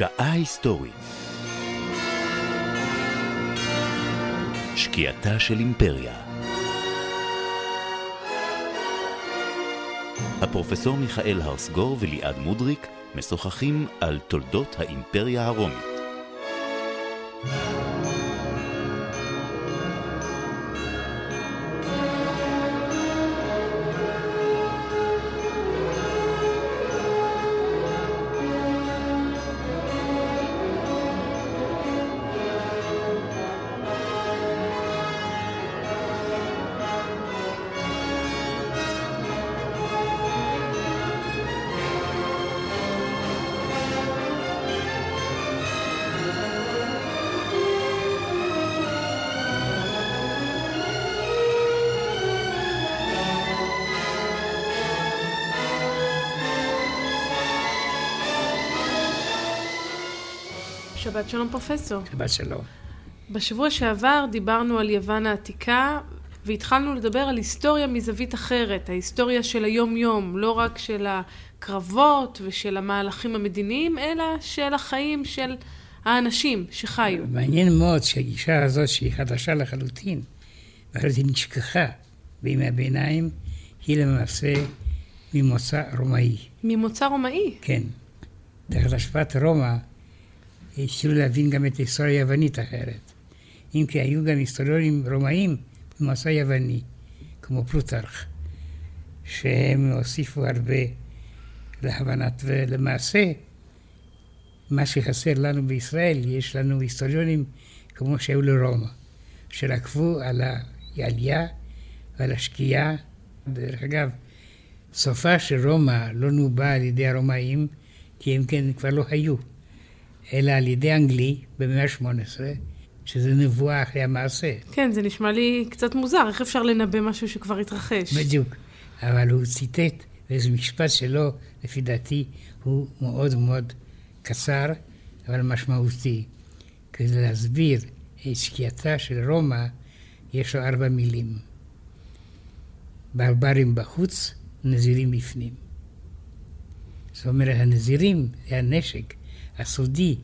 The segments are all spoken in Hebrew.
שעה היסטורית שקיעתה של אימפריה הפרופסור מיכאל הרסגור וליעד מודריק משוחחים על תולדות האימפריה הרומית. שבת שלום פרופסור. שבת שלום. בשבוע שעבר דיברנו על יוון העתיקה והתחלנו לדבר על היסטוריה מזווית אחרת, ההיסטוריה של היום-יום, לא רק של הקרבות ושל המהלכים המדיניים, אלא של החיים של האנשים שחיו. מעניין מאוד שהגישה הזאת, שהיא חדשה לחלוטין, ואחרי זה נשכחה בימי הביניים, היא למעשה ממוצא רומאי. ממוצא רומאי? כן. תחת השפעת רומא התחילו להבין גם את ההיסטוריה היוונית אחרת. אם כי היו גם היסטוריונים רומאים ממוצא יווני, כמו פלוטרך, שהם הוסיפו הרבה להבנת, ולמעשה, מה שחסר לנו בישראל, יש לנו היסטוריונים כמו שהיו לרומא, שרקבו על העלייה ועל השקיעה. דרך אגב, סופה של רומא לא נובע על ידי הרומאים, כי הם כן כבר לא היו. אלא על ידי אנגלי במאה ה-18, שזה נבואה אחרי המעשה. כן, זה נשמע לי קצת מוזר, איך אפשר לנבא משהו שכבר התרחש? בדיוק. אבל הוא ציטט, ואיזה משפט שלו, לפי דעתי, הוא מאוד מאוד קצר, אבל משמעותי. כדי להסביר את שקיעתה של רומא, יש לו ארבע מילים. ברברים בחוץ, נזירים בפנים. זאת אומרת, הנזירים זה הנשק הסודי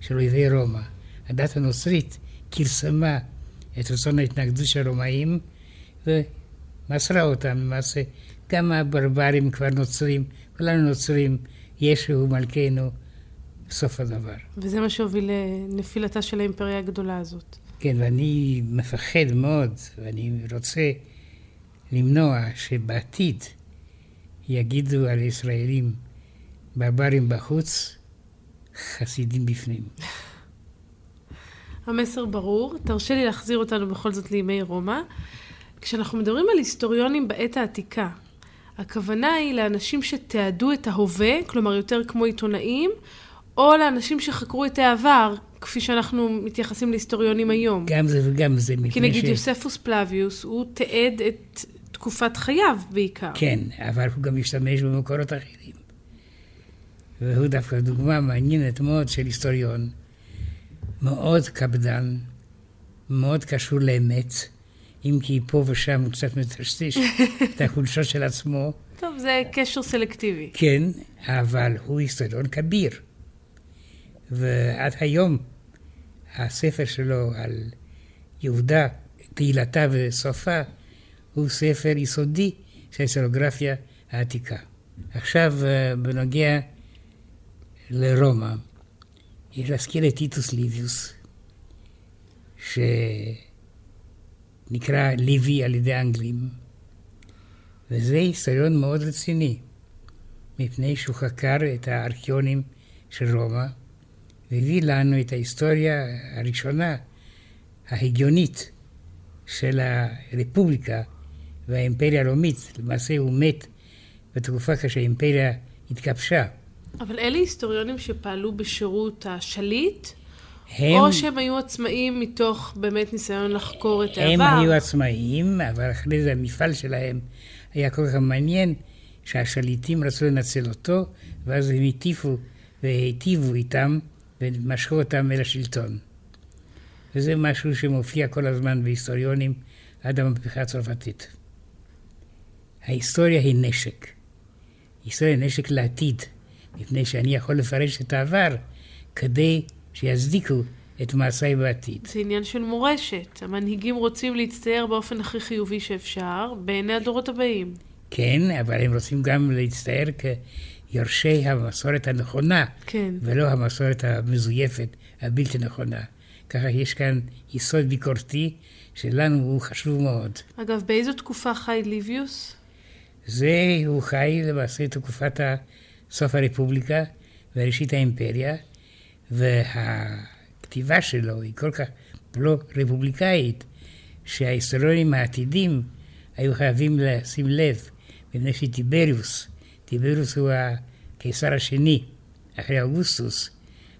של אויבי רומא. הדת הנוצרית כרסמה את רצון ההתנגדות של הרומאים ומסרה אותם למעשה. גם הברברים כבר נוצרים, כולנו נוצרים, ישו מלכנו, סוף הדבר. וזה מה שהוביל לנפילתה של האימפריה הגדולה הזאת. כן, ואני מפחד מאוד, ואני רוצה למנוע שבעתיד יגידו על ישראלים ברברים בחוץ, חסידים בפנים. המסר ברור. תרשה לי להחזיר אותנו בכל זאת לימי רומא. כשאנחנו מדברים על היסטוריונים בעת העתיקה, הכוונה היא לאנשים שתיעדו את ההווה, כלומר יותר כמו עיתונאים, או לאנשים שחקרו את העבר, כפי שאנחנו מתייחסים להיסטוריונים היום. גם זה וגם זה. כי נגיד ש... יוספוס פלביוס, הוא תיעד את תקופת חייו בעיקר. כן, אבל הוא גם משתמש במקורות אחרים. והוא דווקא דוגמה מעניינת מאוד של היסטוריון, מאוד קפדן, מאוד קשור לאמת, אם כי פה ושם הוא קצת מטשטש את החולשות של עצמו. טוב, זה קשר סלקטיבי. כן, אבל הוא היסטוריון כביר. ועד היום הספר שלו על יהודה, תהילתה וסופה, הוא ספר יסודי של ההיסטוריוגרפיה העתיקה. עכשיו, בנוגע לרומא, יש להזכיר את טיטוס ליביוס, שנקרא ליבי על ידי האנגלים, וזה היסטוריון מאוד רציני, מפני שהוא חקר את הארכיונים של רומא, והביא לנו את ההיסטוריה הראשונה, ההגיונית, של הרפובליקה והאימפריה הרומית. למעשה הוא מת בתקופה כשהאימפריה התגבשה. אבל אלה היסטוריונים שפעלו בשירות השליט? הם... או שהם היו עצמאים מתוך באמת ניסיון לחקור את העבר? הם היו עצמאים, אבל אחרי זה המפעל שלהם היה כל כך מעניין, שהשליטים רצו לנצל אותו, ואז הם הטיפו והיטיבו איתם, ומשכו אותם אל השלטון. וזה משהו שמופיע כל הזמן בהיסטוריונים עד המהפכה הצרפתית. ההיסטוריה היא נשק. היסטוריה היא נשק לעתיד. מפני שאני יכול לפרש את העבר כדי שיצדיקו את מעשיי בעתיד. זה עניין של מורשת. המנהיגים רוצים להצטייר באופן הכי חיובי שאפשר, בעיני הדורות הבאים. כן, אבל הם רוצים גם להצטייר כיורשי המסורת הנכונה, כן. ולא המסורת המזויפת, הבלתי נכונה. ככה יש כאן יסוד ביקורתי, שלנו הוא חשוב מאוד. אגב, באיזו תקופה חי ליביוס? זה, הוא חי למעשה תקופת סוף הרפובליקה וראשית האימפריה, והכתיבה שלו היא כל כך לא רפובליקאית, שההיסטוריונים העתידים היו חייבים לשים לב, מפני שטיבריוס, טיבריוס הוא הקיסר השני, אחרי אוגוסטוס,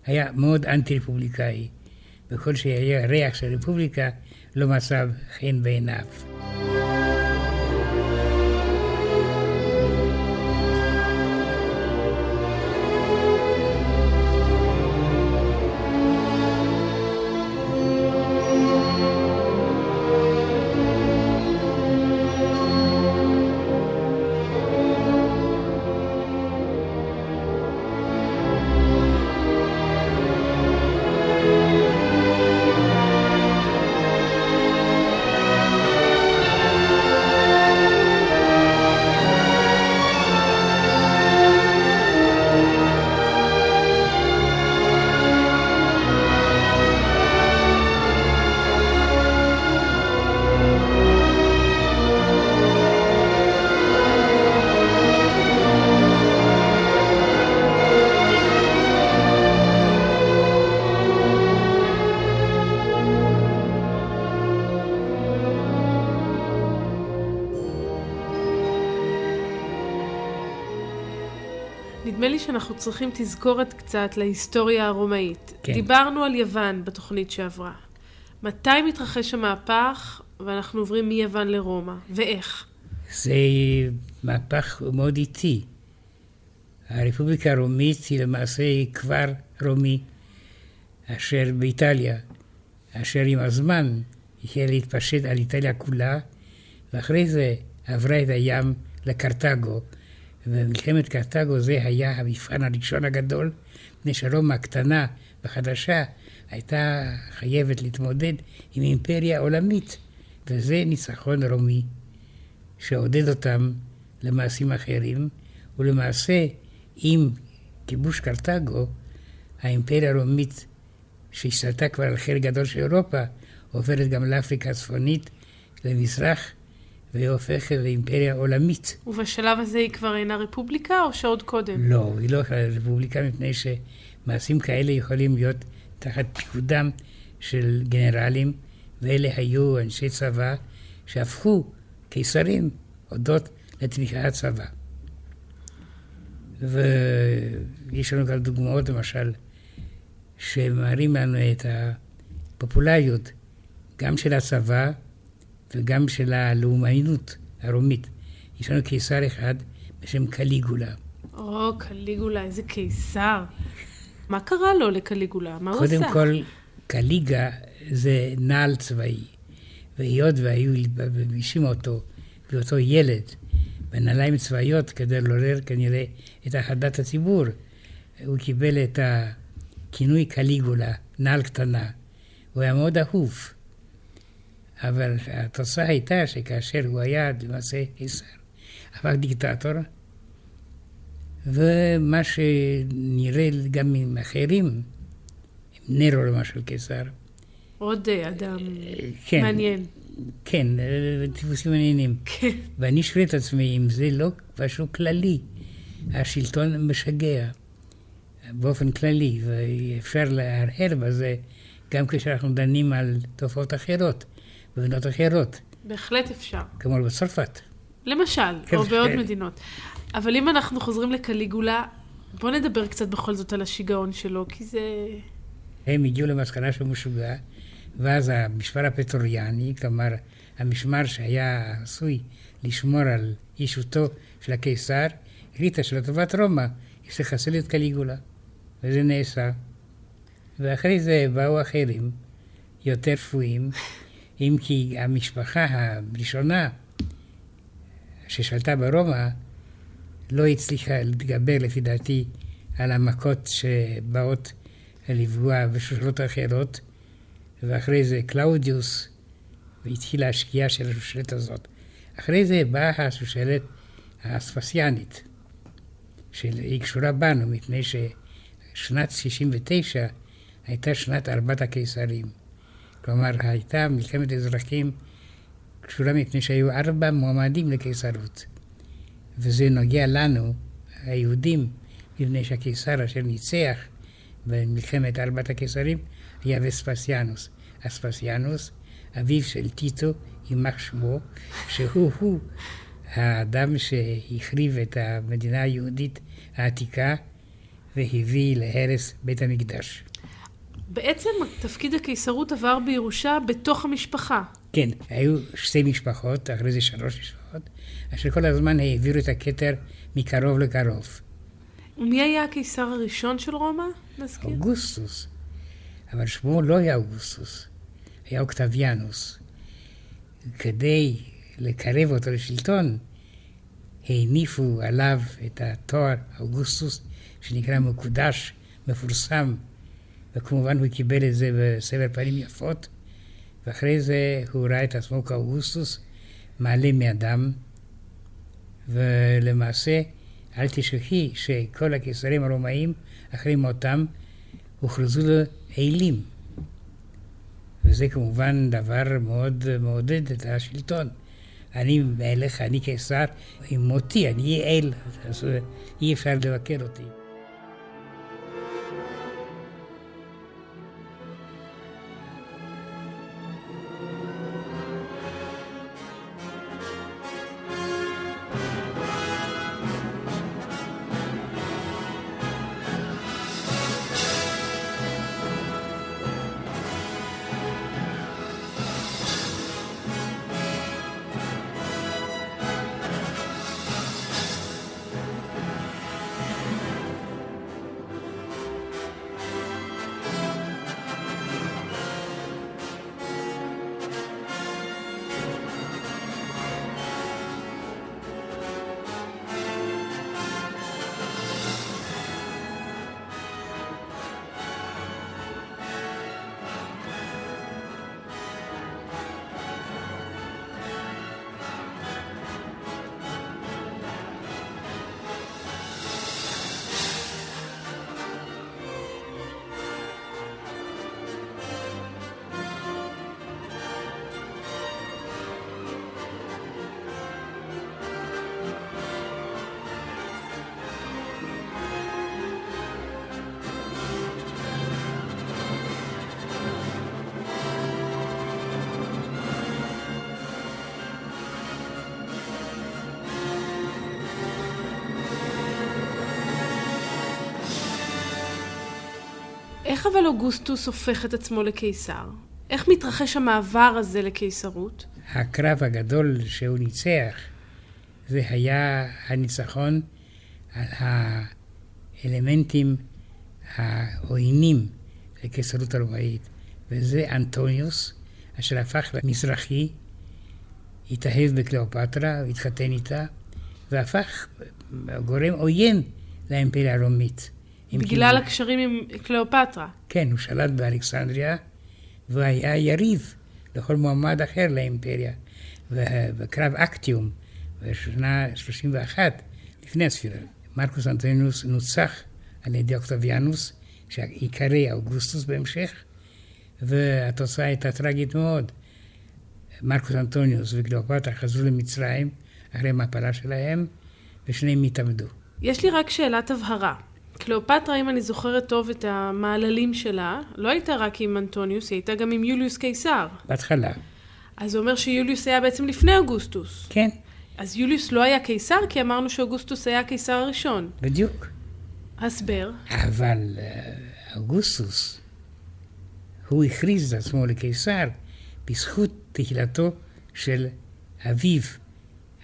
היה מאוד אנטי-רפובליקאי, וכל שהיה ריח של רפובליקה לא מצא חן בעיניו. שאנחנו צריכים תזכורת קצת להיסטוריה הרומאית. כן. דיברנו על יוון בתוכנית שעברה. מתי מתרחש המהפך ואנחנו עוברים מיוון לרומא, ואיך? זה מהפך מאוד איטי. הרפובליקה הרומית היא למעשה כבר רומי, אשר באיטליה, אשר עם הזמן החלה להתפשט על איטליה כולה, ואחרי זה עברה את הים לקרתגו. ומלחמת קרתגו זה היה המבחן הראשון הגדול, מפני שרומא הקטנה וחדשה הייתה חייבת להתמודד עם אימפריה עולמית, וזה ניצחון רומי שעודד אותם למעשים אחרים, ולמעשה עם כיבוש קרתגו, האימפריה הרומית שהשתלטה כבר על חלק גדול של אירופה, עוברת גם לאפריקה הצפונית, למזרח, והיא הופכת לאימפריה עולמית. ובשלב הזה היא כבר אינה רפובליקה, או שעוד קודם? לא, היא לא רפובליקה מפני שמעשים כאלה יכולים להיות תחת פיקודם של גנרלים, ואלה היו אנשי צבא שהפכו קיסרים הודות לתמיכת הצבא. ויש לנו גם דוגמאות, למשל, שמראים לנו את הפופולריות גם של הצבא וגם של הלאומנות הרומית. יש לנו קיסר אחד בשם קליגולה. או, קליגולה, איזה קיסר. מה קרה לו לקליגולה? מה הוא עשה? קודם כל, קליגה זה נעל צבאי, והיות והיו מלבישים אותו באותו ילד בנעליים צבאיות כדי לעורר כנראה את אחדת הציבור, הוא קיבל את הכינוי קליגולה, נעל קטנה. הוא היה מאוד אהוב. אבל התוצאה הייתה שכאשר הוא היה למעשה קיסר, הפך דיקטטור, ומה שנראה גם עם אחרים, נרו למשל קיסר. עוד אדם כן, מעניין. כן, טיפוסים מעניינים. כן. ואני שואל את עצמי אם זה לא משהו כללי. השלטון משגע באופן כללי, ואפשר להרהר בזה גם כשאנחנו דנים על תופעות אחרות. במדינות אחרות. בהחלט אפשר. כמו בצרפת. למשל, כן, או בעוד כן. מדינות. אבל אם אנחנו חוזרים לקליגולה, בוא נדבר קצת בכל זאת על השיגעון שלו, כי זה... הם הגיעו למסקנה שהוא משוגע, ואז המשמר הפטרוריאני, כלומר המשמר שהיה עשוי לשמור על אישותו של הקיסר, החליטה שלטובת רומא יש לחסל את קליגולה, וזה נעשה. ואחרי זה באו אחרים, יותר שפויים, אם כי המשפחה הראשונה ששלטה ברומא לא הצליחה להתגבר, לפי דעתי, על המכות שבאות לפגוע בשושלות אחרות, ואחרי זה קלאודיוס, והתחילה השקיעה של השושלת הזאת. אחרי זה באה השושלת האספסיאנית, שהיא קשורה בנו, מפני ששנת 69' הייתה שנת ארבעת הקיסרים. כלומר, הייתה מלחמת אזרחים קשה מפני שהיו ארבע מועמדים לקיסרות. וזה נוגע לנו, היהודים, מפני שהקיסר אשר ניצח במלחמת ארבעת הקיסרים היה וספסיאנוס. אספסיאנוס, אביו של טיטו, יימח שמו, שהוא-הוא האדם שהחריב את המדינה היהודית העתיקה והביא להרס בית המקדש. בעצם תפקיד הקיסרות עבר בירושה בתוך המשפחה. כן, היו שתי משפחות, אחרי זה שלוש משפחות, אשר כל הזמן העבירו את הכתר מקרוב לקרוב. ומי היה הקיסר הראשון של רומא? נזכיר. אוגוסטוס. אבל שמו לא היה אוגוסטוס, היה אוקטביאנוס. כדי לקרב אותו לשלטון, הניפו עליו את התואר אוגוסטוס, שנקרא מקודש, מפורסם, וכמובן הוא קיבל את זה בסבר פנים יפות, ואחרי זה הוא ראה את עצמו כאוגוסטוס, מעלה מאדם, ולמעשה, אל תשכחי שכל הקיסרים הרומאים, אחרי מותם, הוכרזו לאלים. וזה כמובן דבר מאוד מעודד את השלטון. אני מלך, אני קיסר, עם מותי, אני אהיה אל, אז אי אפשר לבקר אותי. איך אבל אוגוסטוס הופך את עצמו לקיסר? איך מתרחש המעבר הזה לקיסרות? הקרב הגדול שהוא ניצח, זה היה הניצחון על האלמנטים העוינים לקיסרות הרומאית, וזה אנטוניוס, אשר הפך למזרחי, התאהב בקליאופטרה, התחתן איתה, והפך גורם עוין לאימפריה הרומית. בגלל הקשרים עם קליאופטרה. כן, הוא שלט באלכסנדריה, והיה יריב לכל מועמד אחר לאימפריה. ובקרב אקטיום, בשנה 31 לפני הספירה, מרקוס אנטוניוס נוצח על ידי אוקטביאנוס, שעיקרי אוגוסטוס בהמשך, והתוצאה הייתה טרגית מאוד. מרקוס אנטוניוס וקליאופטרה חזרו למצרים אחרי המפלה שלהם, ושניהם התאבדו. יש לי רק שאלת הבהרה. קליאופטרה, אם אני זוכרת טוב את המעללים שלה, לא הייתה רק עם אנטוניוס, היא הייתה גם עם יוליוס קיסר. בהתחלה. אז זה אומר שיוליוס היה בעצם לפני אוגוסטוס. כן. אז יוליוס לא היה קיסר, כי אמרנו שאוגוסטוס היה הקיסר הראשון. בדיוק. הסבר. אבל אה, אוגוסטוס, הוא הכריז את עצמו לקיסר בזכות תהילתו של אביו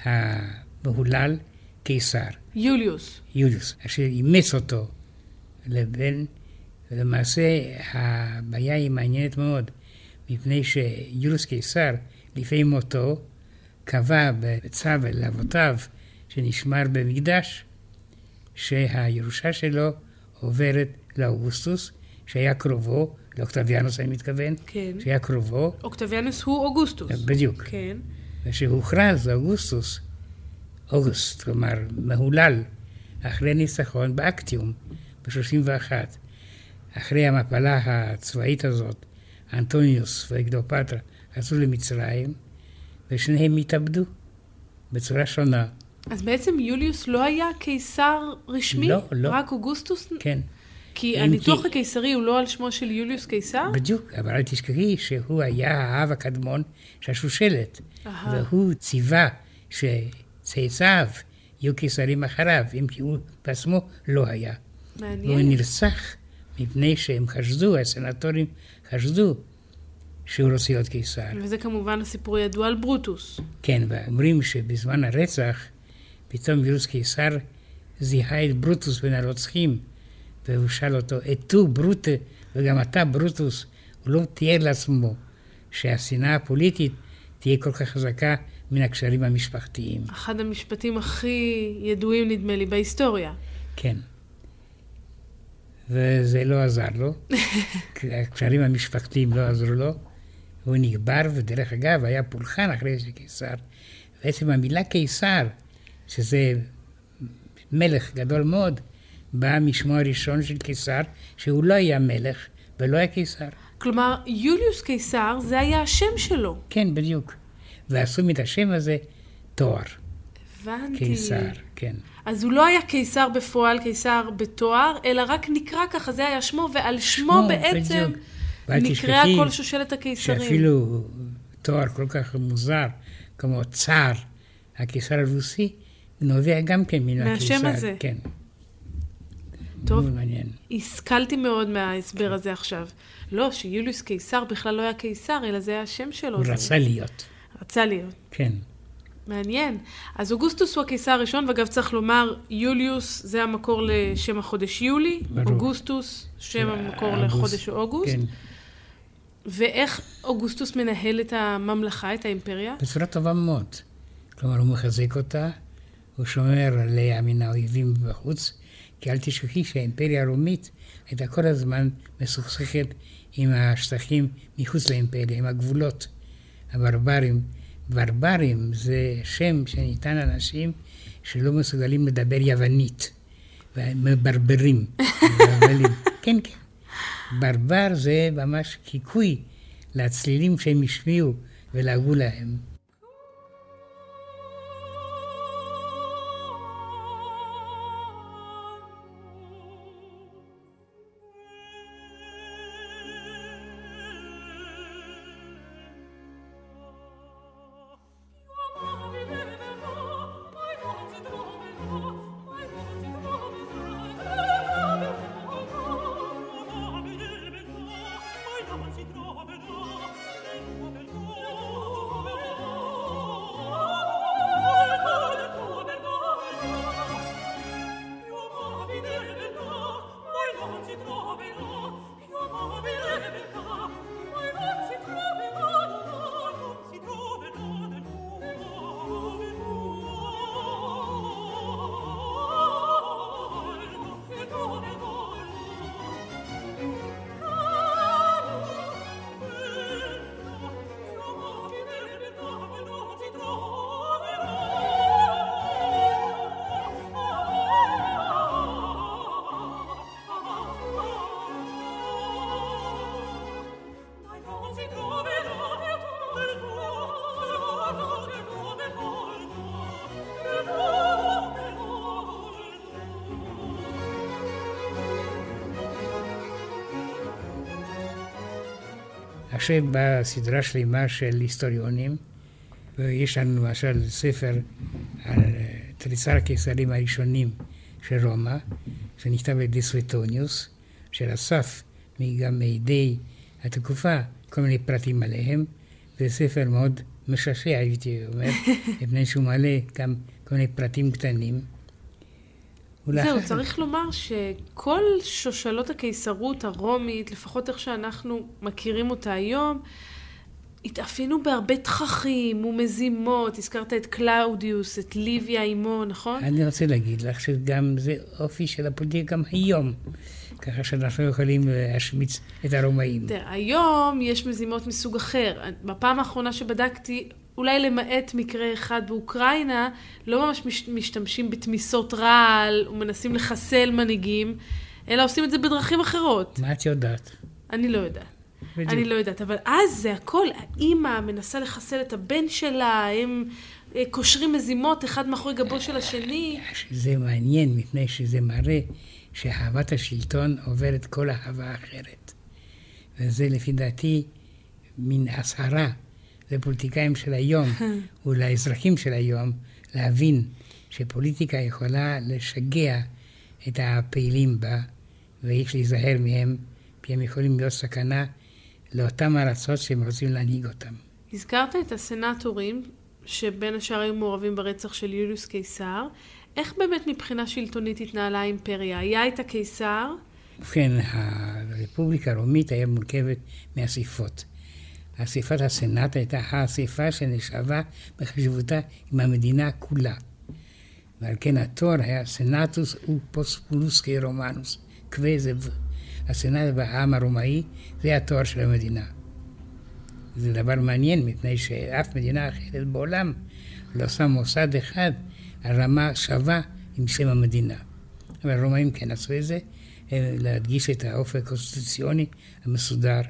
המהולל, קיסר. יוליוס. יוליוס, אשר אימץ אותו לבן, ולמעשה הבעיה היא מעניינת מאוד, מפני שיוליוס קיסר, לפני מותו, קבע בצו אל אבותיו, שנשמר במקדש, שהירושה שלו עוברת לאוגוסטוס, שהיה קרובו, לאוקטביאנוס אני מתכוון, כן. שהיה קרובו, אוקטביאנוס הוא אוגוסטוס. בדיוק, כן. ושהוכרז אוגוסטוס, אוגוסט, כלומר מהולל, אחרי ניצחון באקטיום ב-31. אחרי המפלה הצבאית הזאת, אנטוניוס ואקדופטרה חזרו למצרים, ושניהם התאבדו בצורה שונה. אז בעצם יוליוס לא היה קיסר רשמי? לא, לא. רק אוגוסטוס? כן, כי הניתוח כי- הקיסרי הוא לא על שמו של יוליוס קיסר? בדיוק, אבל אל תשכחי שהוא היה האב הקדמון של השושלת. והוא ציווה שצאצאיו יהיו קיסרים אחריו, אם כי הוא בעצמו לא היה. והוא מעניין. נרצח מפני שהם חשדו, הסנטורים חשדו שהוא רוצה להיות קיסר. וזה כמובן הסיפור הידוע על ברוטוס. כן, ואומרים שבזמן הרצח, פתאום יוליוס קיסר זיהה את ברוטוס בין הרוצחים, והוא שאל אותו, אתו ברוטה, וגם אתה ברוטוס. הוא לא תיאר לעצמו שהשנאה הפוליטית תהיה כל כך חזקה מן הקשרים המשפחתיים. אחד המשפטים הכי ידועים, נדמה לי, בהיסטוריה. כן. וזה לא עזר לו, הקשרים המשפחתיים לא עזרו לו, הוא נגבר, ודרך אגב, היה פולחן אחרי זה קיסר. בעצם המילה קיסר, שזה מלך גדול מאוד, באה משמו הראשון של קיסר, שהוא לא היה מלך ולא היה קיסר. כלומר, יוליוס קיסר, זה היה השם שלו. כן, בדיוק. ועשו מת השם הזה תואר, הבנתי. קיסר, כן. אז הוא לא היה קיסר בפועל, קיסר בתואר, אלא רק נקרא ככה, זה היה שמו, ועל שמו שמו, בעצם נקראה כל שושלת הקיסרים. שאפילו תואר כל כך מוזר, כמו צאר, הקיסר הרוסי, נובע גם כן מן מהשם הקיסר. הזה. כן. טוב. מעניין. השכלתי מאוד מההסבר הזה עכשיו. לא, שיוליוס קיסר בכלל לא היה קיסר, אלא זה היה השם שלו. הוא רצה להיות, רצה להיות. כן. מעניין. אז אוגוסטוס הוא הקיסר הראשון, ואגב צריך לומר, יוליוס זה המקור לשם החודש יולי, ברור. אוגוסטוס שם המקור אוגוסט, לחודש אוגוסט. כן. ואיך אוגוסטוס מנהל את הממלכה, את האימפריה? בצורה טובה מאוד. כלומר, הוא מחזק אותה, הוא שומר עליה מן האויבים בחוץ, כי אל תשכחי שהאימפריה הרומית הייתה כל הזמן מסוכסכת עם השטחים מחוץ לאימפריה, עם הגבולות. הברברים. ברברים זה שם שניתן לאנשים שלא מסוגלים לדבר יוונית, ומברברים. מבלבלים. כן, כן. ברבר זה ממש חיקוי לצלילים שהם השמיעו ולעגו להם. עכשיו באה סדרה שלמה של היסטוריונים, ויש לנו למשל ספר על אה, תריסר הקיסרים הראשונים של רומא, שנכתב על ידי סווטוניוס, שאסף גם מידי התקופה כל מיני פרטים עליהם. זה ספר מאוד משעשע, הייתי אומר, מפני שהוא מעלה גם כל מיני פרטים קטנים. זהו, צריך לומר שכל שושלות הקיסרות הרומית, לפחות איך שאנחנו מכירים אותה היום, התאפיינו בהרבה תככים ומזימות. הזכרת את קלאודיוס, את ליביה אימו, נכון? אני רוצה להגיד לך שגם זה אופי של הפוליטיקה גם היום. ככה שאנחנו יכולים להשמיץ את הרומאים. תראה, היום יש מזימות מסוג אחר. בפעם האחרונה שבדקתי, אולי למעט מקרה אחד באוקראינה, לא ממש מש, משתמשים בתמיסות רעל ומנסים לחסל מנהיגים, אלא עושים את זה בדרכים אחרות. מה את יודעת? אני לא יודעת. בדיוק. אני לא יודעת, אבל אז זה הכל, האימא מנסה לחסל את הבן שלה, הם אה, קושרים מזימות אחד מאחורי גבו של השני. שזה מעניין, מפני שזה מראה שאהבת השלטון עוברת כל אהבה אחרת. וזה לפי דעתי מין הצהרה לפוליטיקאים של היום ולאזרחים של היום להבין שפוליטיקה יכולה לשגע את הפעילים בה, ויש להיזהר מהם, כי הם יכולים להיות סכנה לאותן ארצות שהם רוצים להנהיג אותם. הזכרת את הסנטורים, שבין השאר היו מעורבים ברצח של יוליוס קיסר. איך באמת מבחינה שלטונית התנהלה האימפריה? היה את הקיסר? ובכן, הרפובליקה הרומית היה מורכבת מאספות. אספת הסנאט הייתה האספה שנשאבה בחשיבותה עם המדינה כולה. ועל כן התואר היה Senatus Populusque Romanus, כבזב. הסנאט והעם הרומאי זה התואר של המדינה. זה דבר מעניין, מפני שאף מדינה אחרת בעולם לא שם מוסד אחד על רמה שווה עם שם המדינה. אבל הרומאים כן עשו את זה, להדגיש את האופי הקונסטיטוציוני המסודר.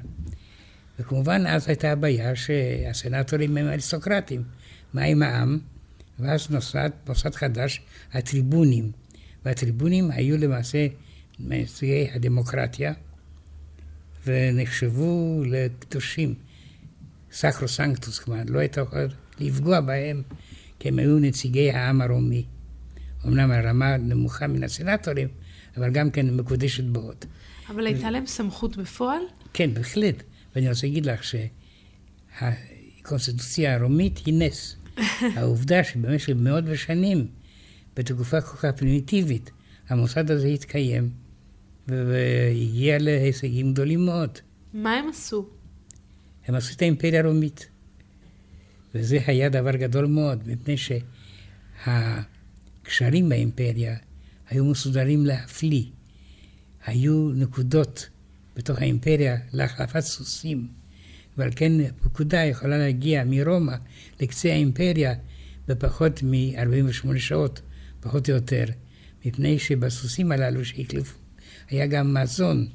וכמובן אז הייתה הבעיה שהסנטורים הם אריסטוקרטים. מה עם העם? ואז נוסד מוסד חדש, הטריבונים. והטריבונים היו למעשה מייצגי הדמוקרטיה, ונחשבו לקדושים. סקרו סנקטוס, כלומר, לא הייתה יכולת לפגוע בהם, כי הם היו נציגי העם הרומי. אמנם הרמה נמוכה מן הסנטורים, אבל גם כן מקודשת מאוד. אבל הייתה להם סמכות בפועל? כן, בהחלט. ואני רוצה להגיד לך שהקונסטיטוציה הרומית היא נס. העובדה שבמשך מאות בשנים, בתקופה כל כך פרימיטיבית, המוסד הזה התקיים, והגיע להישגים גדולים מאוד. מה הם עשו? הם עשו את האימפריה הרומית. וזה היה דבר גדול מאוד, מפני שהקשרים באימפריה היו מסודרים להפליא. היו נקודות בתוך האימפריה להחלפת סוסים, ועל כן פקודה יכולה להגיע מרומא לקצה האימפריה בפחות מ-48 שעות, פחות או יותר, מפני שבסוסים הללו שהחליפו היה גם מזון,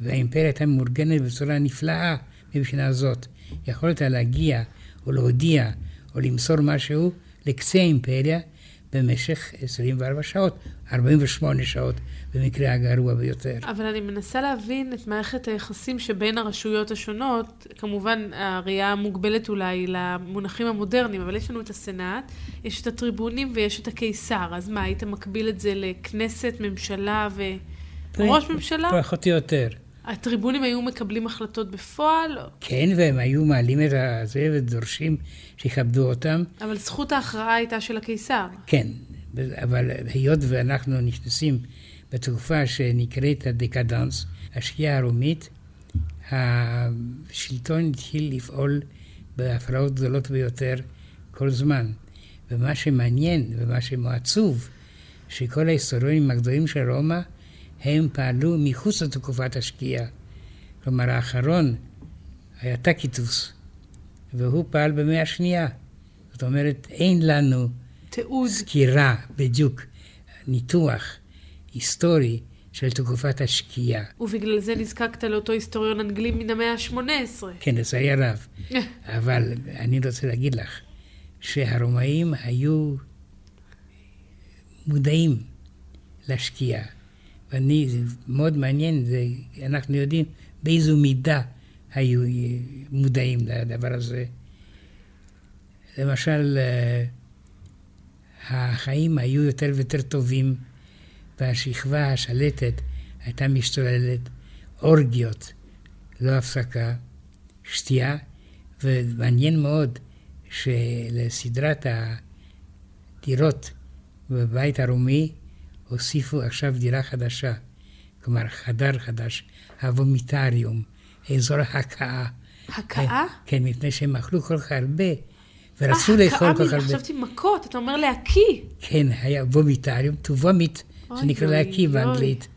והאימפריה הייתה מאורגנת בצורה נפלאה מבחינה זאת. יכולת להגיע או להודיע או למסור משהו לקצה האימפריה במשך 24 שעות, 48 שעות במקרה הגרוע ביותר. אבל אני מנסה להבין את מערכת היחסים שבין הרשויות השונות, כמובן הראייה מוגבלת אולי למונחים המודרניים, אבל יש לנו את הסנאט, יש את הטריבונים ויש את הקיסר, אז מה, היית מקביל את זה לכנסת, ממשלה וראש ממשלה? פחות או יותר. הטריבונים היו מקבלים החלטות בפועל? כן, והם היו מעלים את הזה ודורשים שיכבדו אותם. אבל זכות ההכרעה הייתה של הקיסר. כן, אבל היות ואנחנו נכנסים בתקופה שנקראת הדקדנס, השקיעה הרומית, השלטון התחיל לפעול בהפרעות גדולות ביותר כל זמן. ומה שמעניין ומה שמעצוב, שכל ההיסטוריונים הגדולים של רומא הם פעלו מחוץ לתקופת השקיעה. כלומר, האחרון היה טקיטוס, והוא פעל במאה השנייה. זאת אומרת, אין לנו תיעוד. סקירה, בדיוק, ניתוח היסטורי של תקופת השקיעה. ובגלל זה נזקקת לאותו היסטוריון אנגלי מן המאה ה-18. כן, לצערי הרב. אבל אני רוצה להגיד לך שהרומאים היו מודעים לשקיעה. ואני, זה מאוד מעניין, זה, אנחנו יודעים באיזו מידה היו מודעים לדבר הזה. למשל, החיים היו יותר ויותר טובים, והשכבה השלטת הייתה משתוללת, אורגיות, לא הפסקה, שתייה, ומעניין מאוד שלסדרת הדירות בבית הרומי הוסיפו עכשיו דירה חדשה, כלומר חדר חדש, הוומיטריום, אזור הכאה. הכאה? כן, מפני שהם אכלו כל כך הרבה, ורצו לאכול כל כך הרבה. אה, הכאה, חשבתי מכות, אתה אומר להקיא. כן, היה וומיטריום, to vomit, זה נקרא להקיא באנגלית.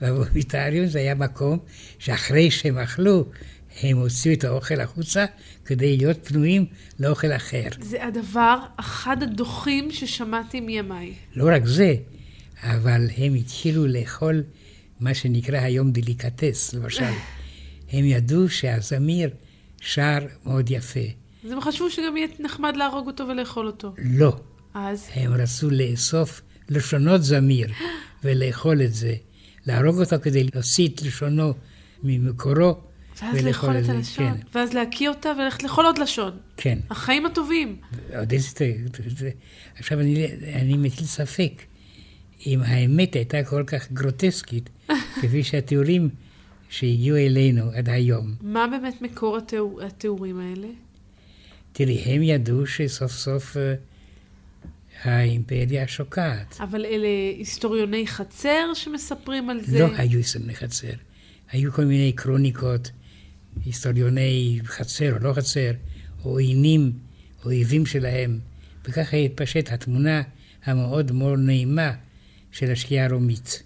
והוויטריום זה היה מקום שאחרי שהם אכלו, הם הוציאו את האוכל החוצה כדי להיות פנויים לאוכל אחר. זה הדבר, אחד הדוחים ששמעתי מימיי. לא רק זה, אבל הם התחילו לאכול מה שנקרא היום דליקטס, למשל. הם ידעו שהזמיר שר מאוד יפה. אז הם חשבו שגם יהיה נחמד להרוג אותו ולאכול אותו. לא. אז? הם רצו לאסוף לשונות זמיר ולאכול את זה. להרוג אותו כדי להוציא את לשונו ממקורו ואז לאכול את הלשון, כן. ואז להקיא אותה וללכת לאכול עוד לשון. כן. החיים הטובים. עוד איזה... עכשיו אני, אני מטיל ספק אם האמת הייתה כל כך גרוטסקית, כפי שהתיאורים שהגיעו אלינו עד היום. מה באמת מקור התיאור, התיאורים האלה? תראי, הם ידעו שסוף סוף uh, האימפריה שוקעת. אבל אלה היסטוריוני חצר שמספרים על זה? לא היו היסטוריוני חצר. היו כל מיני קרוניקות, היסטוריוני חצר או לא חצר, או עוינים, אויבים שלהם, וככה התפשט התמונה המאוד מאוד נעימה של השקיעה הרומית.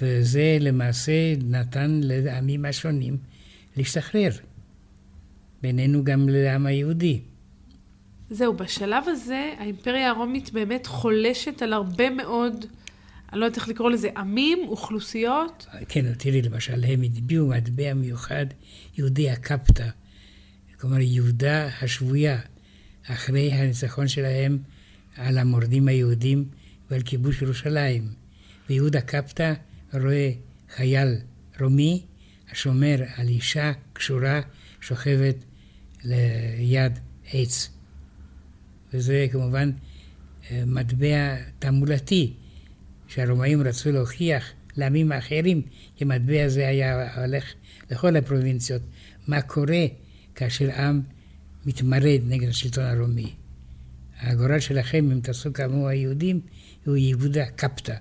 וזה למעשה נתן לעמים השונים להשתחרר, בינינו גם לעם היהודי. זהו, בשלב הזה האימפריה הרומית באמת חולשת על הרבה מאוד, אני לא יודעת איך לקרוא לזה, עמים, אוכלוסיות. כן, תראי, למשל, הם הטביעו מטבע מיוחד, יהודי הקפטה, כלומר יהודה השבויה, אחרי הניצחון שלהם על המורדים היהודים ועל כיבוש ירושלים. ויהודה קפטה רואה חייל רומי השומר על אישה קשורה שוכבת ליד עץ. וזה כמובן אה, מטבע תעמולתי, שהרומאים רצו להוכיח לעמים האחרים, כי מטבע זה היה הולך לכל הפרובינציות, מה קורה כאשר עם מתמרד נגד השלטון הרומי. הגורל שלכם, אם תעשו כמוהו היהודים, הוא יהודה קפטה,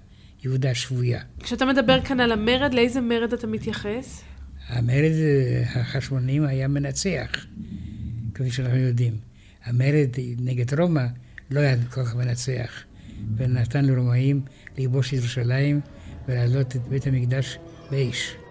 יהודה שבויה. כשאתה מדבר כאן על המרד, לאיזה מרד אתה מתייחס? המרד החשמונאים היה מנצח, כפי שאנחנו יודעים. המרד נגד רומא לא היה כל כך מנצח, ונתן לרומאים לכבוש ירושלים ולהעלות את בית המקדש באש.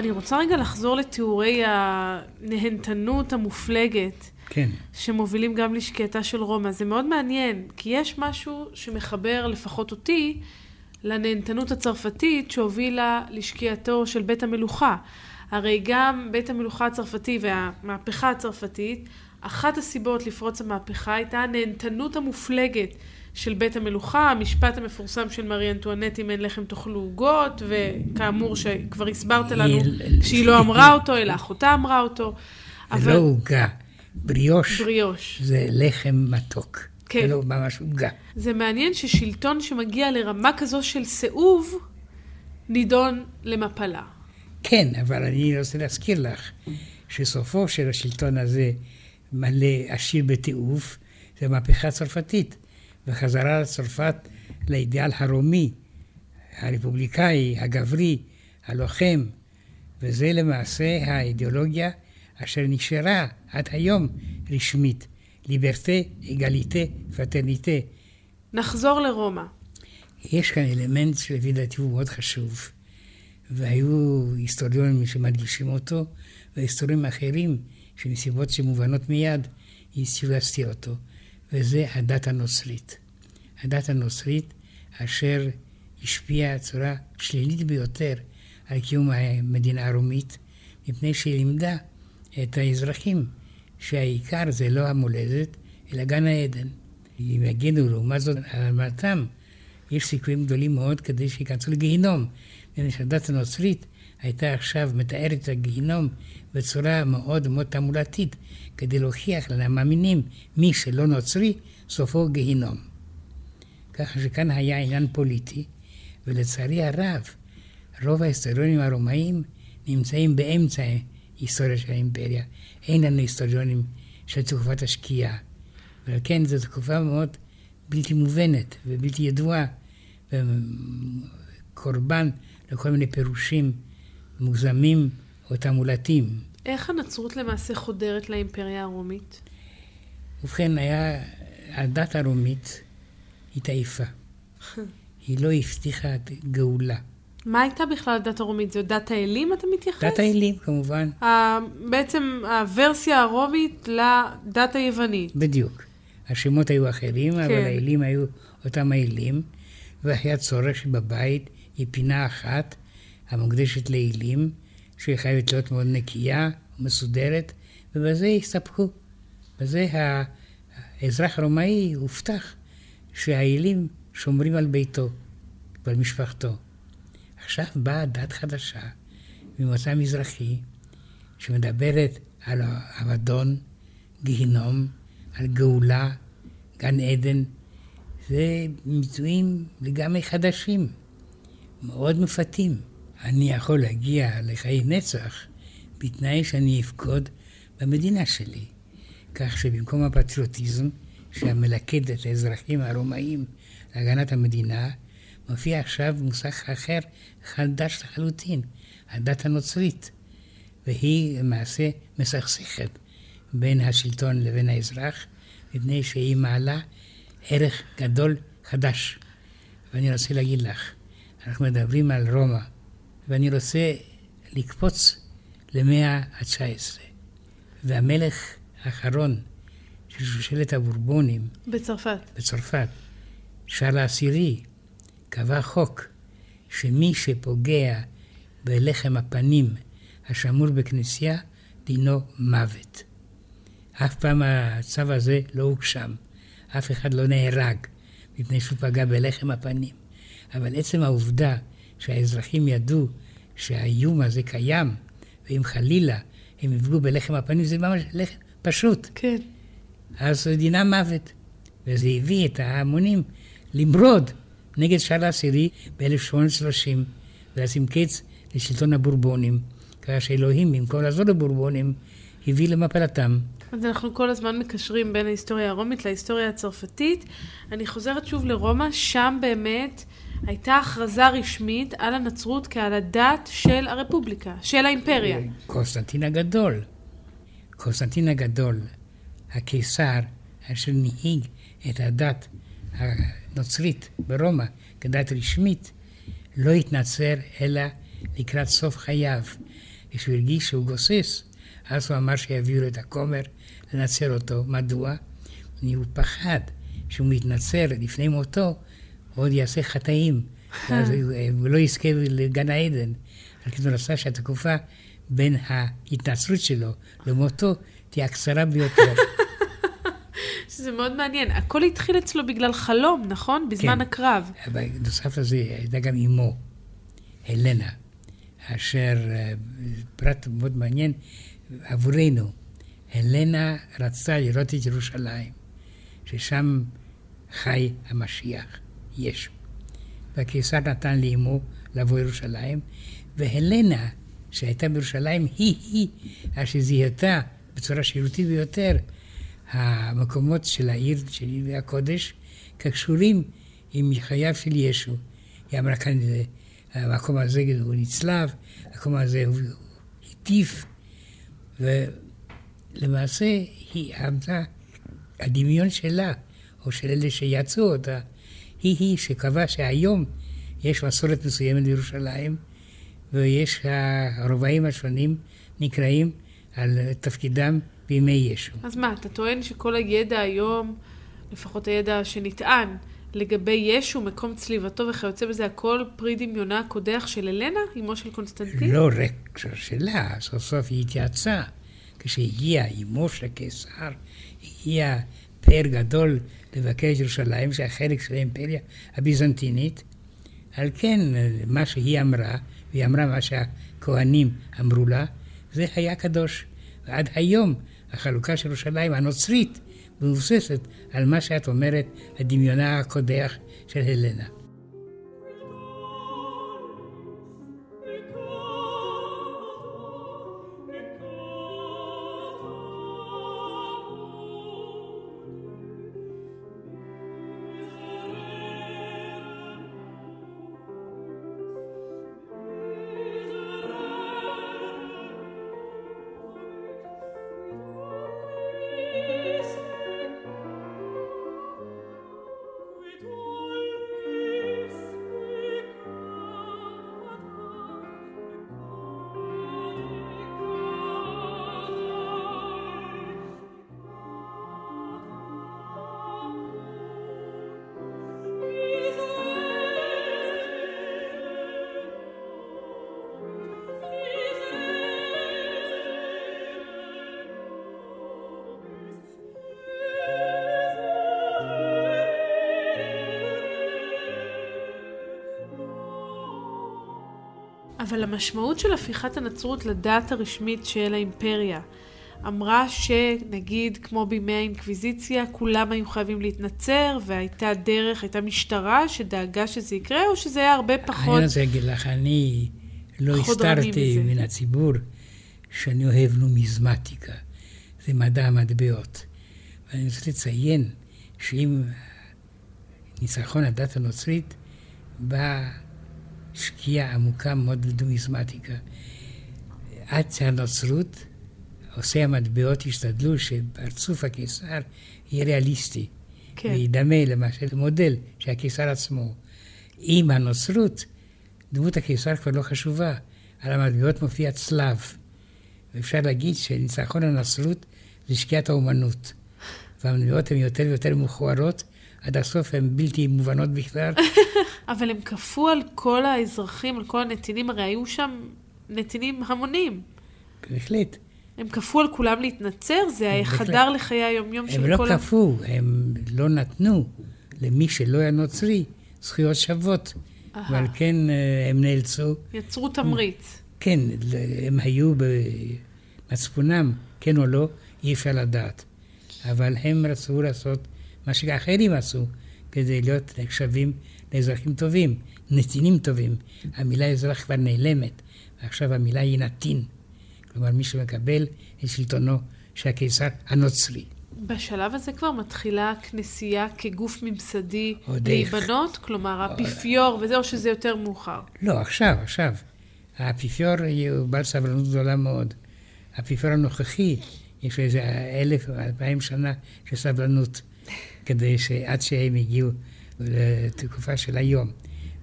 אני רוצה רגע לחזור לתיאורי הנהנתנות המופלגת. כן. שמובילים גם לשקיעתה של רומא. זה מאוד מעניין, כי יש משהו שמחבר, לפחות אותי, לנהנתנות הצרפתית שהובילה לשקיעתו של בית המלוכה. הרי גם בית המלוכה הצרפתי והמהפכה הצרפתית, אחת הסיבות לפרוץ המהפכה הייתה הנהנתנות המופלגת של בית המלוכה, המשפט המפורסם של מרי אנטואנט, אם אין לחם תאכלו עוגות, וכאמור שכבר הסברת לנו שהיא לא אמרה אותו, אלא אחותה אמרה אותו. זה לא עוגה, בריאוש. בריאוש. זה לחם מתוק. כן. זה לא ממש עוגה. זה מעניין ששלטון שמגיע לרמה כזו של סיאוב, נידון למפלה. כן, אבל אני רוצה להזכיר לך שסופו של השלטון הזה מלא עשיר בתיעוף, זה מהפכה צרפתית. וחזרה לצרפת לאידיאל הרומי, הרפובליקאי, הגברי, הלוחם, וזה למעשה האידיאולוגיה אשר נשארה עד היום רשמית ליברטה, אגליטה, פטרניטה. נחזור לרומא. יש כאן אלמנט שלפי דעתי הוא מאוד חשוב, והיו היסטוריונים שמדגישים אותו, והיסטוריונים אחרים, שמסיבות שמובנות מיד, להסתיר אותו, וזה הדת הנוצרית. הדת הנוצרית אשר השפיעה בצורה שלילית ביותר על קיום המדינה הרומית, מפני שהיא לימדה את האזרחים שהעיקר זה לא המולדת, אלא גן העדן. אם יגידו לעומת זאת על אמרתם, יש סיכויים גדולים מאוד כדי שייכנסו לגיהינום. מפני שהדת הנוצרית הייתה עכשיו מתארת את הגיהינום בצורה מאוד מאוד תעמולתית, כדי להוכיח למאמינים, מי שלא נוצרי, סופו גיהינום. ככה שכאן היה עניין פוליטי, ולצערי הרב, רוב ההיסטוריונים הרומאים נמצאים באמצע ההיסטוריה של האימפריה. אין לנו היסטוריונים של תקופת השקיעה. ועל כן זו תקופה מאוד בלתי מובנת ובלתי ידועה, וקורבן לכל מיני פירושים מוגזמים או תעמולתיים. איך הנצרות למעשה חודרת לאימפריה הרומית? ובכן, היה, הדת הרומית התעייפה. היא לא הבטיחה גאולה. מה הייתה בכלל הדת הרומית? זו דת האלים אתה מתייחס? דת האלים, כמובן. Uh, בעצם הוורסיה הרומית לדת היוונית. בדיוק. השמות היו אחרים, כן. אבל האלים היו אותם האלים, והיה צורך שבבית היא פינה אחת המוקדשת לאלים, שהיא חייבת להיות מאוד נקייה, מסודרת, ובזה הסתפקו. בזה האזרח הרומאי הובטח שהאלים שומרים על ביתו ועל משפחתו. עכשיו באה דת חדשה ממוצא מזרחי, שמדברת על אבדון, גיהינום, על גאולה, גן עדן. זה ביטויים לגמרי חדשים, מאוד מפתים. אני יכול להגיע לחיי נצח בתנאי שאני אפקוד במדינה שלי. כך שבמקום הפטריוטיזם, שהמלכד את האזרחים הרומאים להגנת המדינה, מופיע עכשיו מושג אחר, חדש לחלוטין, הדת הנוצרית. והיא למעשה מסכסכת בין השלטון לבין האזרח, מפני שהיא מעלה ערך גדול חדש. ואני רוצה להגיד לך, אנחנו מדברים על רומא, ואני רוצה לקפוץ למאה ה-19. והמלך האחרון של שושלת הבורבונים... בצרפת. בצרפת. שרל העשירי קבע חוק שמי שפוגע בלחם הפנים השמור בכנסייה, דינו מוות. אף פעם הצו הזה לא הוגשם. אף אחד לא נהרג מפני שהוא פגע בלחם הפנים. אבל עצם העובדה שהאזרחים ידעו שהאיום הזה קיים, ואם חלילה הם יפגעו בלחם הפנים, זה ממש לחם פשוט. כן. אז דינם מוות. וזה הביא את ההמונים למרוד נגד שאר העשירי ב-1830, ולשים קץ לשלטון הבורבונים, ככה שאלוהים, במקום לעזור לבורבונים, הביא למפלתם. אז אנחנו כל הזמן מקשרים בין ההיסטוריה הרומית להיסטוריה הצרפתית. אני חוזרת שוב לרומא, שם באמת הייתה הכרזה רשמית על הנצרות כעל הדת של הרפובליקה, של האימפריה. קונסטנטין הגדול. קונסטנטין הגדול, הקיסר, אשר נהיג את הדת הנוצרית ברומא כדת רשמית, לא התנצר אלא לקראת סוף חייו. כשהוא הרגיש שהוא גוסס, אז הוא אמר שיביאו לו את הכומר לנצר אותו. מדוע? הוא פחד שהוא מתנצר לפני מותו, הוא עוד יעשה חטאים, ואז הוא לא יזכה לגן העדן. רק הוא רצה שהתקופה בין ההתנצרות שלו למותו תהיה הקצרה ביותר. שזה מאוד מעניין. הכל התחיל אצלו בגלל חלום, נכון? בזמן כן. הקרב. אבל נוסף לזה, הייתה גם אמו, הלנה, אשר, אה, פרט מאוד מעניין עבורנו, הלנה רצתה לראות את ירושלים, ששם חי המשיח, ישו. והקיסר נתן לאמו לבוא לירושלים, והלנה, שהייתה בירושלים, היא-היא אשר זיהתה בצורה שירותית ביותר המקומות של העיר, של עיר הקודש, כקשורים עם חייו של ישו. היא אמרה כאן, המקום הזה הוא נצלב, המקום הזה הוא הטיף, ולמעשה היא עמדה הדמיון שלה, או של אלה שיצאו אותה, היא-היא שקבעה שהיום יש מסורת מסוימת בירושלים, ויש הרובעים השונים נקראים על תפקידם בימי ישו. אז מה, אתה טוען שכל הידע היום, לפחות הידע שנטען, לגבי ישו, מקום צליבתו וכיוצא בזה, הכל פרי דמיונה הקודח של אלנה, אמו של קונסטנטין? לא רק שלה, סוף סוף היא התייעצה. כשהגיע אמו של הקיסר, הגיע פאר גדול לבקר את ירושלים, שהיה חלק של האימפריה הביזנטינית. על כן, מה שהיא אמרה, והיא אמרה מה שהכוהנים אמרו לה, זה היה קדוש. ועד היום החלוקה של ירושלים הנוצרית מבוססת על מה שאת אומרת, הדמיונה הקודח של הלנה. אבל המשמעות של הפיכת הנצרות לדת הרשמית של האימפריה. אמרה שנגיד כמו בימי האינקוויזיציה כולם היו חייבים להתנצר והייתה דרך, הייתה משטרה שדאגה שזה יקרה או שזה היה הרבה פחות אני רוצה להגיד לך, אני לא הסתרתי מן הציבור שאני אוהב נומיזמטיקה, זה מדע המטבעות. ואני רוצה לציין שאם ניצחון הדת הנוצרית בא שקיעה עמוקה מאוד בדומיזמטיקה. עד שהנוצרות, עושי המטבעות השתדלו שפרצוף הקיסר יהיה ריאליסטי. כן. וידמה למשל מודל שהקיסר עצמו. עם הנוצרות, דמות הקיסר כבר לא חשובה. על המטבעות מופיע צלב. ואפשר להגיד שניצחון הנצרות זה שקיעת האומנות. והמטבעות הן יותר ויותר מכוערות, עד הסוף הן בלתי מובנות בכלל. אבל הם כפו על כל האזרחים, על כל הנתינים, הרי היו שם נתינים המונים. בהחלט. הם כפו על כולם להתנצר? זה חדר לחיי היומיום של לא כל... הם לא כפו, הם לא נתנו למי שלא היה נוצרי זכויות שוות. ועל כן אה, הם נאלצו... יצרו תמריץ. כן, הם היו במצפונם, כן או לא, אי אפשר לדעת. אבל הם רצו לעשות מה שאחרים עשו, כדי להיות נחשבים לאזרחים טובים, נתינים טובים. המילה אזרח כבר נעלמת, ועכשיו המילה היא נתין. כלומר, מי שמקבל את שלטונו של הקיסר הנוצרי. בשלב הזה כבר מתחילה הכנסייה כגוף ממסדי להיבנות? כלומר, האפיפיור וזה, או שזה יותר מאוחר? לא, עכשיו, עכשיו. האפיפיור הוא בעל סבלנות גדולה מאוד. האפיפיור הנוכחי, יש לו איזה אלף או אלפיים שנה של סבלנות, כדי שעד שהם הגיעו לתקופה של היום.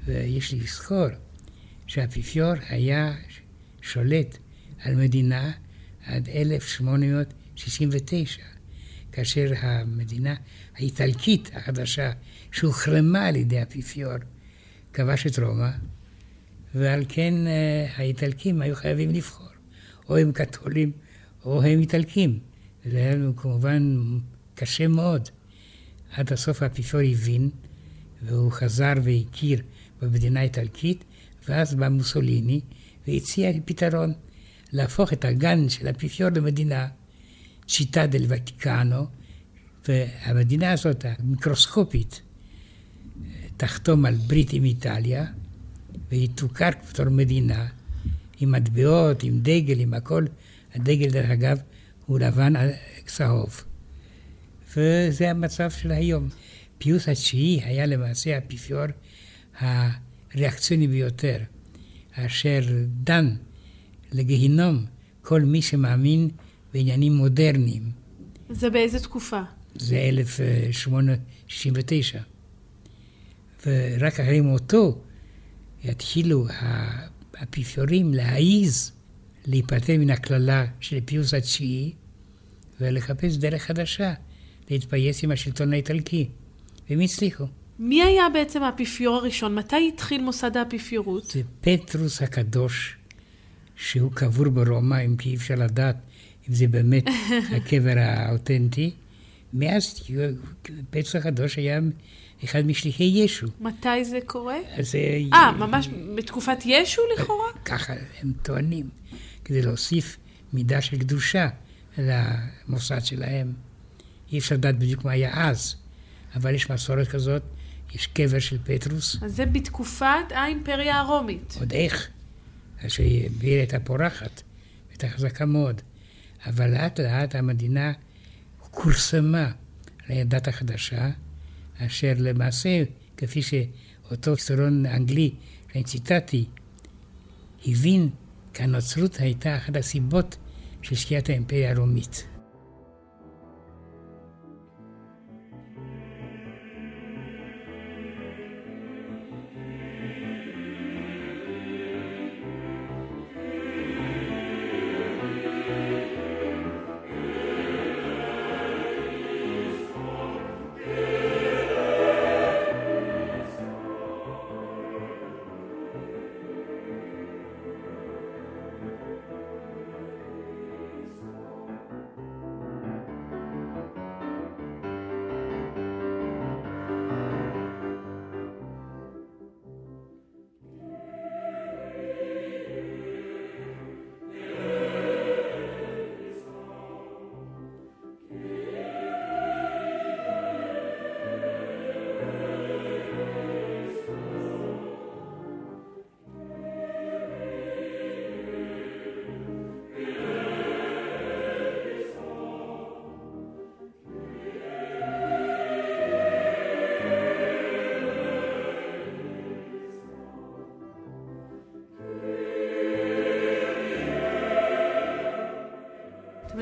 ויש לזכור שהאפיפיור היה שולט על מדינה עד 1869, כאשר המדינה האיטלקית החדשה, שהוחרמה על ידי האפיפיור, כבש את רומא, ועל כן אה, האיטלקים היו חייבים לבחור, או הם קתולים או הם איטלקים. זה היה כמובן קשה מאוד. עד הסוף האפיפיור הבין והוא חזר והכיר במדינה האיטלקית, ואז בא מוסוליני והציע פתרון, להפוך את הגן של האפיפיור למדינה, צ'יטה דל ותיקנו, והמדינה הזאת, המיקרוסקופית, תחתום על ברית עם איטליה, והיא תוכר בתור מדינה, עם מטבעות, עם דגל, עם הכל. הדגל, דרך אגב, הוא לבן צהוב. וזה המצב של היום. פיוס התשיעי היה למעשה האפיפיור הריאקציוני ביותר, אשר דן לגיהינום כל מי שמאמין בעניינים מודרניים. זה באיזה תקופה? זה 1869. ורק אחרי מותו יתחילו האפיפיורים להעיז להיפטר מן הקללה של פיוס התשיעי ולחפש דרך חדשה, להתפייס עם השלטון האיטלקי. והם הצליחו. מי היה בעצם האפיפיור הראשון? מתי התחיל מוסד האפיפיורות? זה פטרוס הקדוש, שהוא קבור ברומא, אם כי אי אפשר לדעת אם זה באמת הקבר האותנטי. מאז פטרוס הקדוש היה אחד משליחי ישו. מתי זה קורה? אז אה, ממש בתקופת ישו לכאורה? ככה הם טוענים, כדי להוסיף מידה של קדושה למוסד שלהם. אי אפשר לדעת בדיוק מה היה אז, אבל יש מסורת כזאת, יש קבר של פטרוס. אז זה בתקופת האימפריה הרומית. עוד איך, שהיא הייתה פורחת, הייתה חזקה מאוד. אבל לאט לאט המדינה כורסמה על הדת החדשה, אשר למעשה, כפי שאותו היסטוריון אנגלי שאני ציטטתי, הבין כי הנוצרות הייתה אחת הסיבות של שקיעת האימפריה הרומית.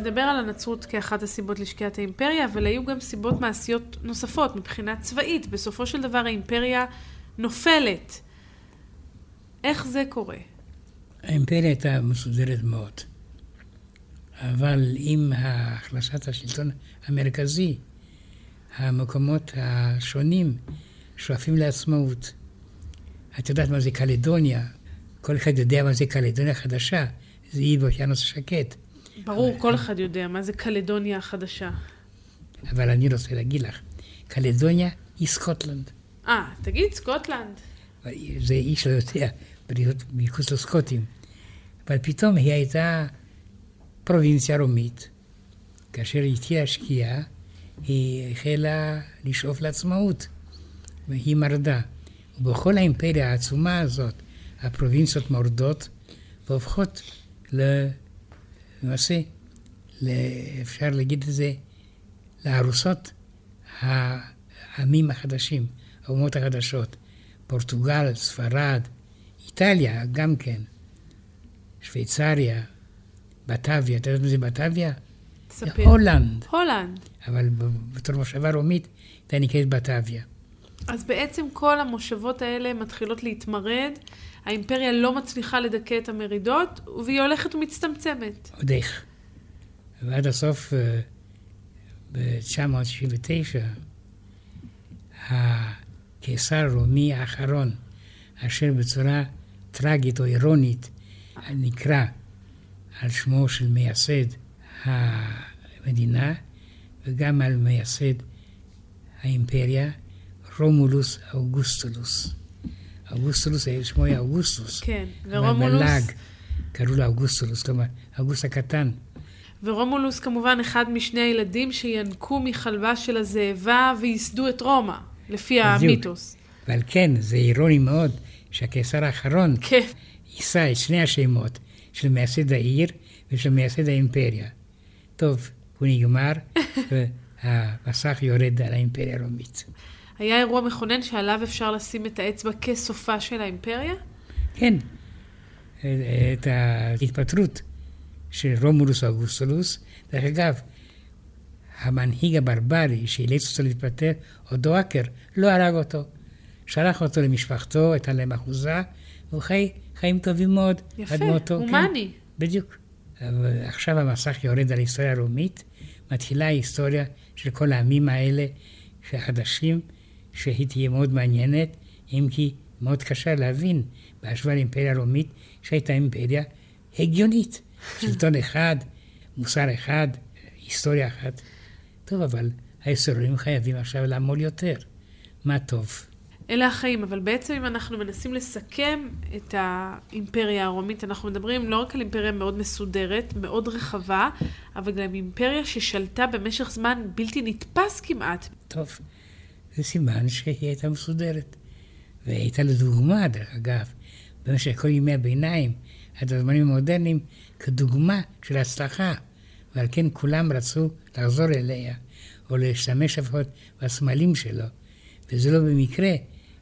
מדבר על הנצרות כאחת הסיבות לשקיעת האימפריה, אבל היו גם סיבות מעשיות נוספות מבחינה צבאית. בסופו של דבר האימפריה נופלת. איך זה קורה? האימפריה הייתה מסודרת מאוד, אבל עם החלשת השלטון המרכזי, המקומות השונים שואפים לעצמאות. את יודעת מה זה קלדוניה? כל אחד יודע מה זה קלדוניה חדשה, זה אי באוקיינוס השקט. ברור, כל אחד יודע מה זה קלדוניה החדשה. אבל אני רוצה להגיד לך, קלדוניה היא סקוטלנד. אה, תגיד סקוטלנד. זה איש לא יודע, בריאות מחוץ לסקוטים. אבל פתאום היא הייתה פרובינציה רומית. כאשר התחילה השקיעה, היא החלה לשאוף לעצמאות, והיא מרדה. ובכל האימפריה העצומה הזאת, הפרובינציות מורדות והופכות ל... למעשה, אפשר להגיד את זה, לארוסות העמים החדשים, האומות החדשות, פורטוגל, ספרד, איטליה גם כן, שוויצריה, בטביה, אתה יודע מה זה בטביה? ספר. הולנד. הולנד. אבל בתור מושבה רומית, הייתה נקראת בטביה. אז בעצם כל המושבות האלה מתחילות להתמרד, האימפריה לא מצליחה לדכא את המרידות, והיא הולכת ומצטמצמת. עוד איך. ועד הסוף, אה, ב-969, הקיסר הרומי האחרון, אשר בצורה טרגית או אירונית נקרא על שמו של מייסד המדינה וגם על מייסד האימפריה, רומולוס אוגוסטולוס. אוגוסטולוס, שמו היה אוגוסטוס. כן, ורומולוס... בלעג קראו לו אוגוסטולוס, כלומר, אוגוסט הקטן. ורומולוס כמובן אחד משני הילדים שינקו מחלבה של הזאבה וייסדו את רומא, לפי. המיתוס. ועל כן, זה אירוני מאוד שהקיסר האחרון כן. יישא את שני השמות של מייסד העיר ושל מייסד האימפריה. טוב, הוא נגמר, והמסך יורד על האימפריה הרומית. היה אירוע מכונן שעליו אפשר לשים את האצבע כסופה של האימפריה? כן. את ההתפטרות של רומולוס אוגוסטולוס. דרך אגב, המנהיג הברברי שאילץ אותו להתפטר, אודו אקר, לא הרג אותו. שלח אותו למשפחתו, את להם אחוזה, והוא חי חיים טובים מאוד. יפה, הומני. כן, בדיוק. עכשיו המסך יורד על ההיסטוריה הרומית, מתחילה ההיסטוריה של כל העמים האלה, החדשים, שהיא תהיה מאוד מעניינת, אם כי מאוד קשה להבין בהשוואה לאימפריה הרומית, שהייתה אימפריה הגיונית. שלטון אחד, מוסר אחד, היסטוריה אחת. טוב, אבל היסורים חייבים עכשיו לעמול יותר. מה טוב. אלה החיים, אבל בעצם אם אנחנו מנסים לסכם את האימפריה הרומית, אנחנו מדברים לא רק על אימפריה מאוד מסודרת, מאוד רחבה, אבל גם אימפריה ששלטה במשך זמן בלתי נתפס כמעט. טוב, זה סימן שהיא הייתה מסודרת. והייתה לדוגמה, דרך אגב, במשך כל ימי הביניים, עד הזמנים המודרניים, כדוגמה של הצלחה. ועל כן כולם רצו לחזור אליה, או להשתמש לפחות בסמלים שלו. וזה לא במקרה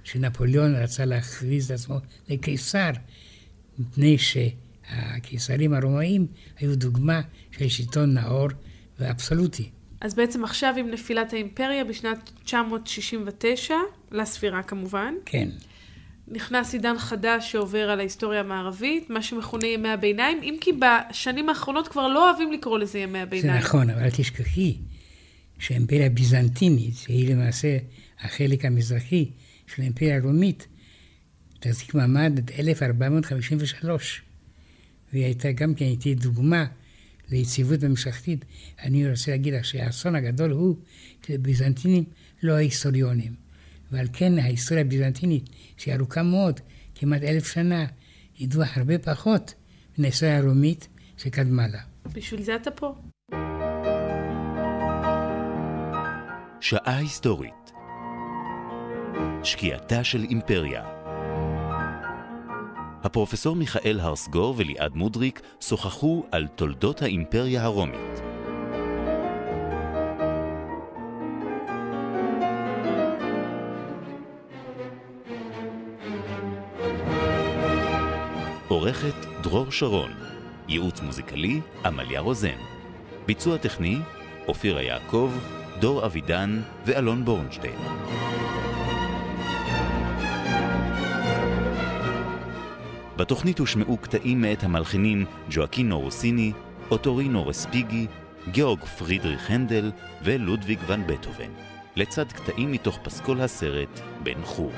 שנפוליאון רצה להכריז את עצמו לקיסר, מפני שהקיסרים הרומאים היו דוגמה של שלטון נאור ואבסולוטי. אז בעצם עכשיו עם נפילת האימפריה בשנת 969, לספירה כמובן. כן. נכנס עידן חדש שעובר על ההיסטוריה המערבית, מה שמכונה ימי הביניים, אם כי בשנים האחרונות כבר לא אוהבים לקרוא לזה ימי הביניים. זה נכון, אבל אל תשכחי שהאימפריה הביזנטינית, שהיא למעשה החלק המזרחי של האימפריה הרומית, תחזיק מעמד עד 1453. והיא הייתה גם כן, הייתי דוגמה ליציבות המשפחתית. אני רוצה להגיד לך שהאסון הגדול הוא שביזנטינים לא ההיסטוריונים. ועל כן ההיסטוריה הביזנטינית, שהיא ארוכה מאוד, כמעט אלף שנה, ידוע הרבה פחות מן ההיסטוריה הרומית שקדמה לה. בשביל זה אתה פה. שעה היסטורית שקיעתה של אימפריה. הפרופסור מיכאל הרסגור וליעד מודריק שוחחו על תולדות האימפריה הרומית. עורכת דרור שרון, ייעוץ מוזיקלי עמליה רוזן, ביצוע טכני אופירה יעקב, דור אבידן ואלון בורנשטיין. בתוכנית הושמעו קטעים מאת המלחינים ג'ואקינו רוסיני, אוטורינו רספיגי, גיאורג פרידריך הנדל ולודוויג ון בטהובן, לצד קטעים מתוך פסקול הסרט בן חור.